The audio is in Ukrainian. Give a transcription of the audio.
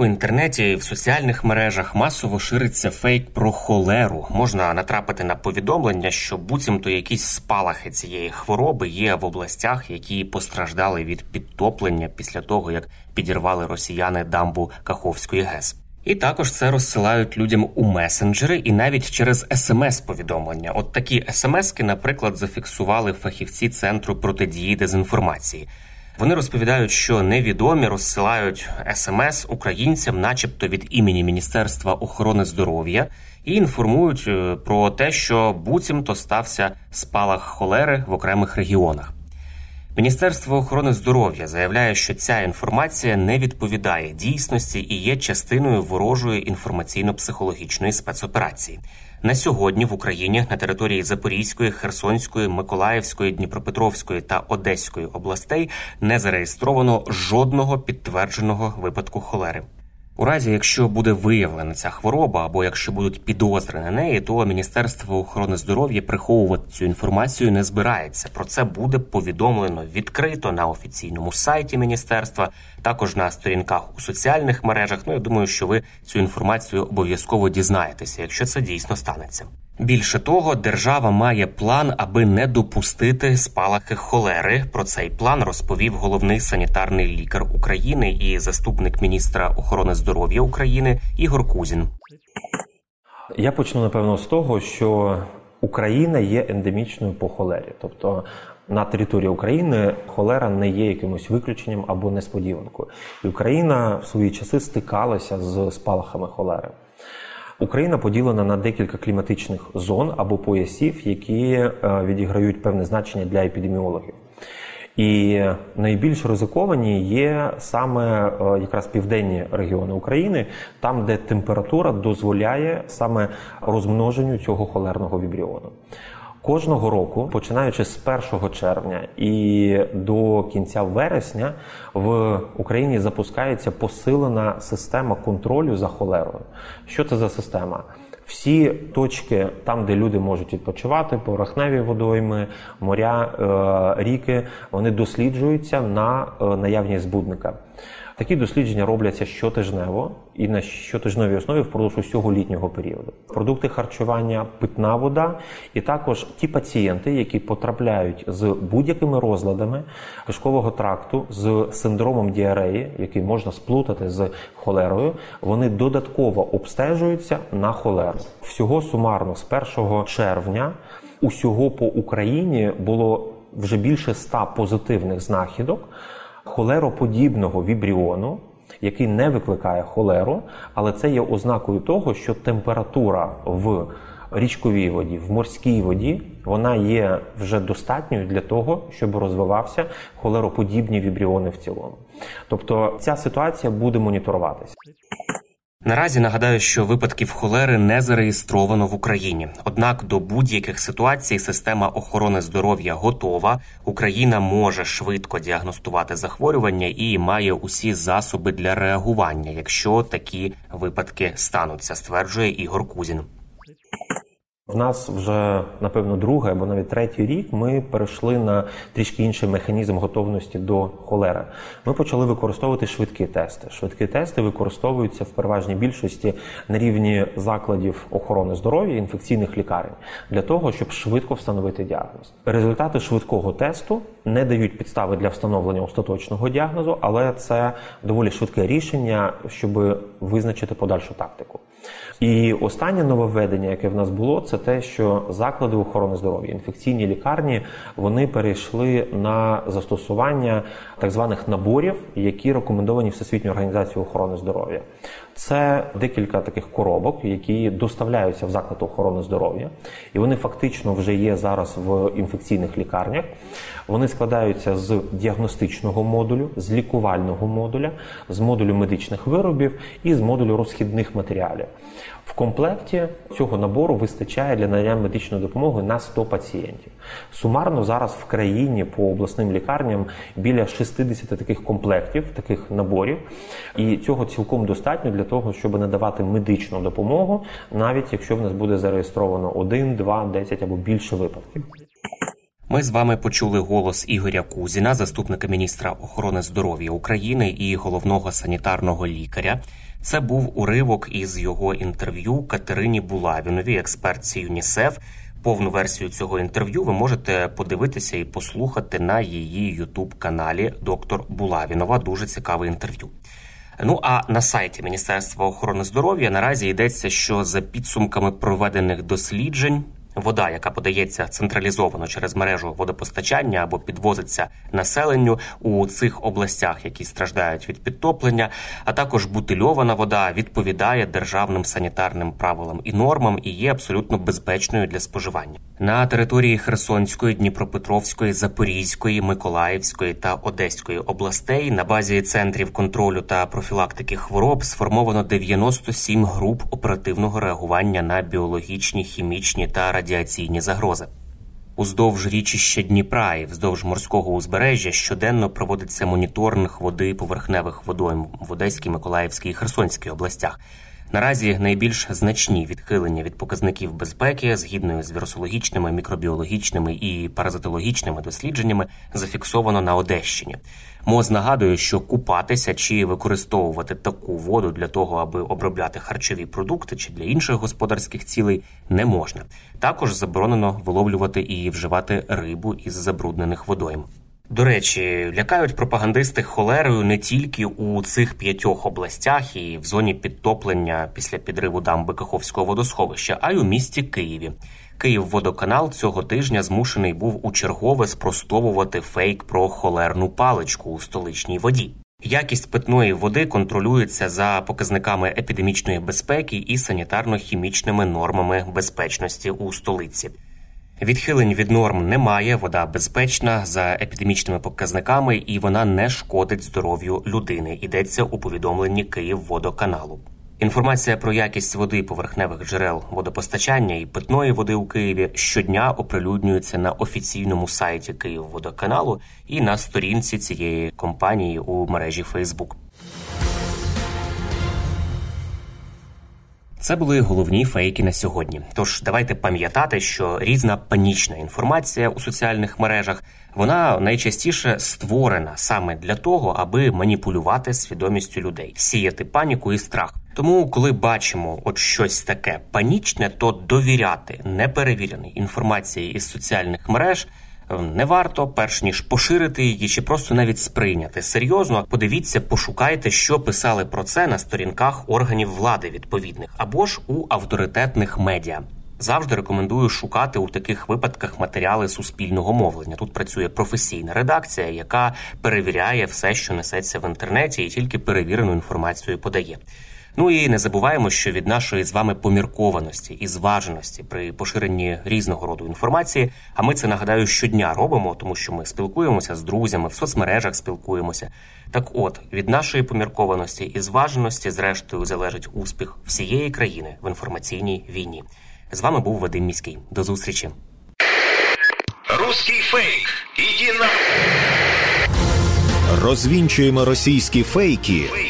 У інтернеті і в соціальних мережах масово шириться фейк про холеру. Можна натрапити на повідомлення, що буцімто якісь спалахи цієї хвороби є в областях, які постраждали від підтоплення після того, як підірвали росіяни дамбу Каховської ГЕС. І також це розсилають людям у месенджери і навіть через смс-повідомлення. От такі смски, наприклад, зафіксували фахівці центру протидії дезінформації. Вони розповідають, що невідомі розсилають смс українцям, начебто від імені Міністерства охорони здоров'я, і інформують е, про те, що буцімто стався спалах холери в окремих регіонах. Міністерство охорони здоров'я заявляє, що ця інформація не відповідає дійсності і є частиною ворожої інформаційно-психологічної спецоперації. На сьогодні в Україні на території Запорізької, Херсонської, Миколаївської, Дніпропетровської та Одеської областей не зареєстровано жодного підтвердженого випадку холери. У разі, якщо буде виявлена ця хвороба, або якщо будуть підозри на неї, то Міністерство охорони здоров'я приховувати цю інформацію не збирається. Про це буде повідомлено відкрито на офіційному сайті міністерства, також на сторінках у соціальних мережах. Ну я думаю, що ви цю інформацію обов'язково дізнаєтеся, якщо це дійсно станеться. Більше того, держава має план, аби не допустити спалахи холери. Про цей план розповів головний санітарний лікар України і заступник міністра охорони здоров'я України Ігор Кузін. Я почну напевно з того, що Україна є ендемічною по холері, тобто. На території України холера не є якимось виключенням або несподіванкою, і Україна в свої часи стикалася з спалахами холери. Україна поділена на декілька кліматичних зон або поясів, які е, відіграють певне значення для епідеміологів. І найбільш ризиковані є саме е, якраз південні регіони України, там, де температура дозволяє саме розмноженню цього холерного вібріону. Кожного року, починаючи з 1 червня і до кінця вересня, в Україні запускається посилена система контролю за холерою. Що це за система? Всі точки, там, де люди можуть відпочивати, порохневі водойми, моря, е, ріки, вони досліджуються на е, наявність збудника. Такі дослідження робляться щотижнево і на щотижневій основі впродовж усього літнього періоду. Продукти харчування, питна вода, і також ті пацієнти, які потрапляють з будь-якими розладами кишкового тракту, з синдромом діареї, який можна сплутати з холерою, вони додатково обстежуються на холеру. Всього сумарно з 1 червня усього по Україні було вже більше 100 позитивних знахідок холероподібного вібріону, який не викликає холеру, але це є ознакою того, що температура в річковій воді, в морській воді, вона є вже достатньою для того, щоб розвивався холероподібні вібріони в цілому. Тобто ця ситуація буде моніторуватися. Наразі нагадаю, що випадків холери не зареєстровано в Україні. Однак до будь-яких ситуацій система охорони здоров'я готова. Україна може швидко діагностувати захворювання і має усі засоби для реагування, якщо такі випадки стануться, стверджує Ігор Кузін. В нас вже напевно другий або навіть третій рік ми перейшли на трішки інший механізм готовності до холери. Ми почали використовувати швидкі тести. Швидкі тести використовуються в переважній більшості на рівні закладів охорони здоров'я інфекційних лікарень для того, щоб швидко встановити діагноз. Результати швидкого тесту не дають підстави для встановлення остаточного діагнозу, але це доволі швидке рішення, щоб визначити подальшу тактику. І останнє нововведення, яке в нас було, це те, що заклади охорони здоров'я, інфекційні лікарні, вони перейшли на застосування так званих наборів, які рекомендовані Всесвітньою організацією охорони здоров'я. Це декілька таких коробок, які доставляються в заклад охорони здоров'я, і вони фактично вже є зараз в інфекційних лікарнях. Вони складаються з діагностичного модулю, з лікувального модуля, з модулю медичних виробів і з модулю розхідних матеріалів. В комплекті цього набору вистачає для надання медичної допомоги на 100 пацієнтів. Сумарно зараз в країні по обласним лікарням біля 60 таких комплектів, таких наборів, і цього цілком достатньо для того, щоб надавати медичну допомогу, навіть якщо в нас буде зареєстровано 1, 2, 10 або більше випадків. Ми з вами почули голос Ігоря Кузіна, заступника міністра охорони здоров'я України і головного санітарного лікаря. Це був уривок із його інтерв'ю Катерині Булавіновій, експертці ЮНІСЕФ. Повну версію цього інтерв'ю ви можете подивитися і послухати на її ютуб каналі Доктор Булавінова. Дуже цікаве інтерв'ю. Ну а на сайті Міністерства охорони здоров'я наразі йдеться, що за підсумками проведених досліджень Вода, яка подається централізовано через мережу водопостачання або підвозиться населенню у цих областях, які страждають від підтоплення, а також бутильована вода відповідає державним санітарним правилам і нормам і є абсолютно безпечною для споживання. На території Херсонської, Дніпропетровської, Запорізької, Миколаївської та Одеської областей на базі центрів контролю та профілактики хвороб сформовано 97 груп оперативного реагування на біологічні, хімічні та радіаційні загрози. Уздовж річища Дніпра і вздовж морського узбережжя щоденно проводиться моніторинг води поверхневих водойм в Одеській, Миколаївській і Херсонській областях. Наразі найбільш значні відхилення від показників безпеки, згідно з вірусологічними, мікробіологічними і паразитологічними дослідженнями, зафіксовано на Одещині. МОЗ нагадує, що купатися чи використовувати таку воду для того, аби обробляти харчові продукти чи для інших господарських цілей, не можна. Також заборонено виловлювати і вживати рибу із забруднених водойм. До речі, лякають пропагандисти холерою не тільки у цих п'ятьох областях і в зоні підтоплення після підриву дамби Каховського водосховища, а й у місті Києві. Київводоканал цього тижня змушений був у чергове спростовувати фейк про холерну паличку у столичній воді. Якість питної води контролюється за показниками епідемічної безпеки і санітарно-хімічними нормами безпечності у столиці. Відхилень від норм немає, вода безпечна за епідемічними показниками і вона не шкодить здоров'ю людини. Йдеться у повідомленні Київводоканалу. Інформація про якість води поверхневих джерел водопостачання і питної води у Києві щодня оприлюднюється на офіційному сайті Київводоканалу і на сторінці цієї компанії у мережі Фейсбук. Це були головні фейки на сьогодні. Тож давайте пам'ятати, що різна панічна інформація у соціальних мережах вона найчастіше створена саме для того, аби маніпулювати свідомістю людей, сіяти паніку і страх. Тому, коли бачимо от щось таке панічне, то довіряти неперевіреній інформації із соціальних мереж. Не варто, перш ніж поширити її, чи просто навіть сприйняти серйозно. Подивіться, пошукайте, що писали про це на сторінках органів влади відповідних або ж у авторитетних медіа. Завжди рекомендую шукати у таких випадках матеріали суспільного мовлення. Тут працює професійна редакція, яка перевіряє все, що несеться в інтернеті, і тільки перевірену інформацію подає. Ну і не забуваємо, що від нашої з вами поміркованості і зваженості при поширенні різного роду інформації, а ми це нагадаю щодня робимо, тому що ми спілкуємося з друзями, в соцмережах спілкуємося. Так, от від нашої поміркованості і зваженості, зрештою, залежить успіх всієї країни в інформаційній війні. З вами був Вадим Міський. До зустрічі. Русський фейк. Іди на... Розвінчуємо російські фейки, Фейки.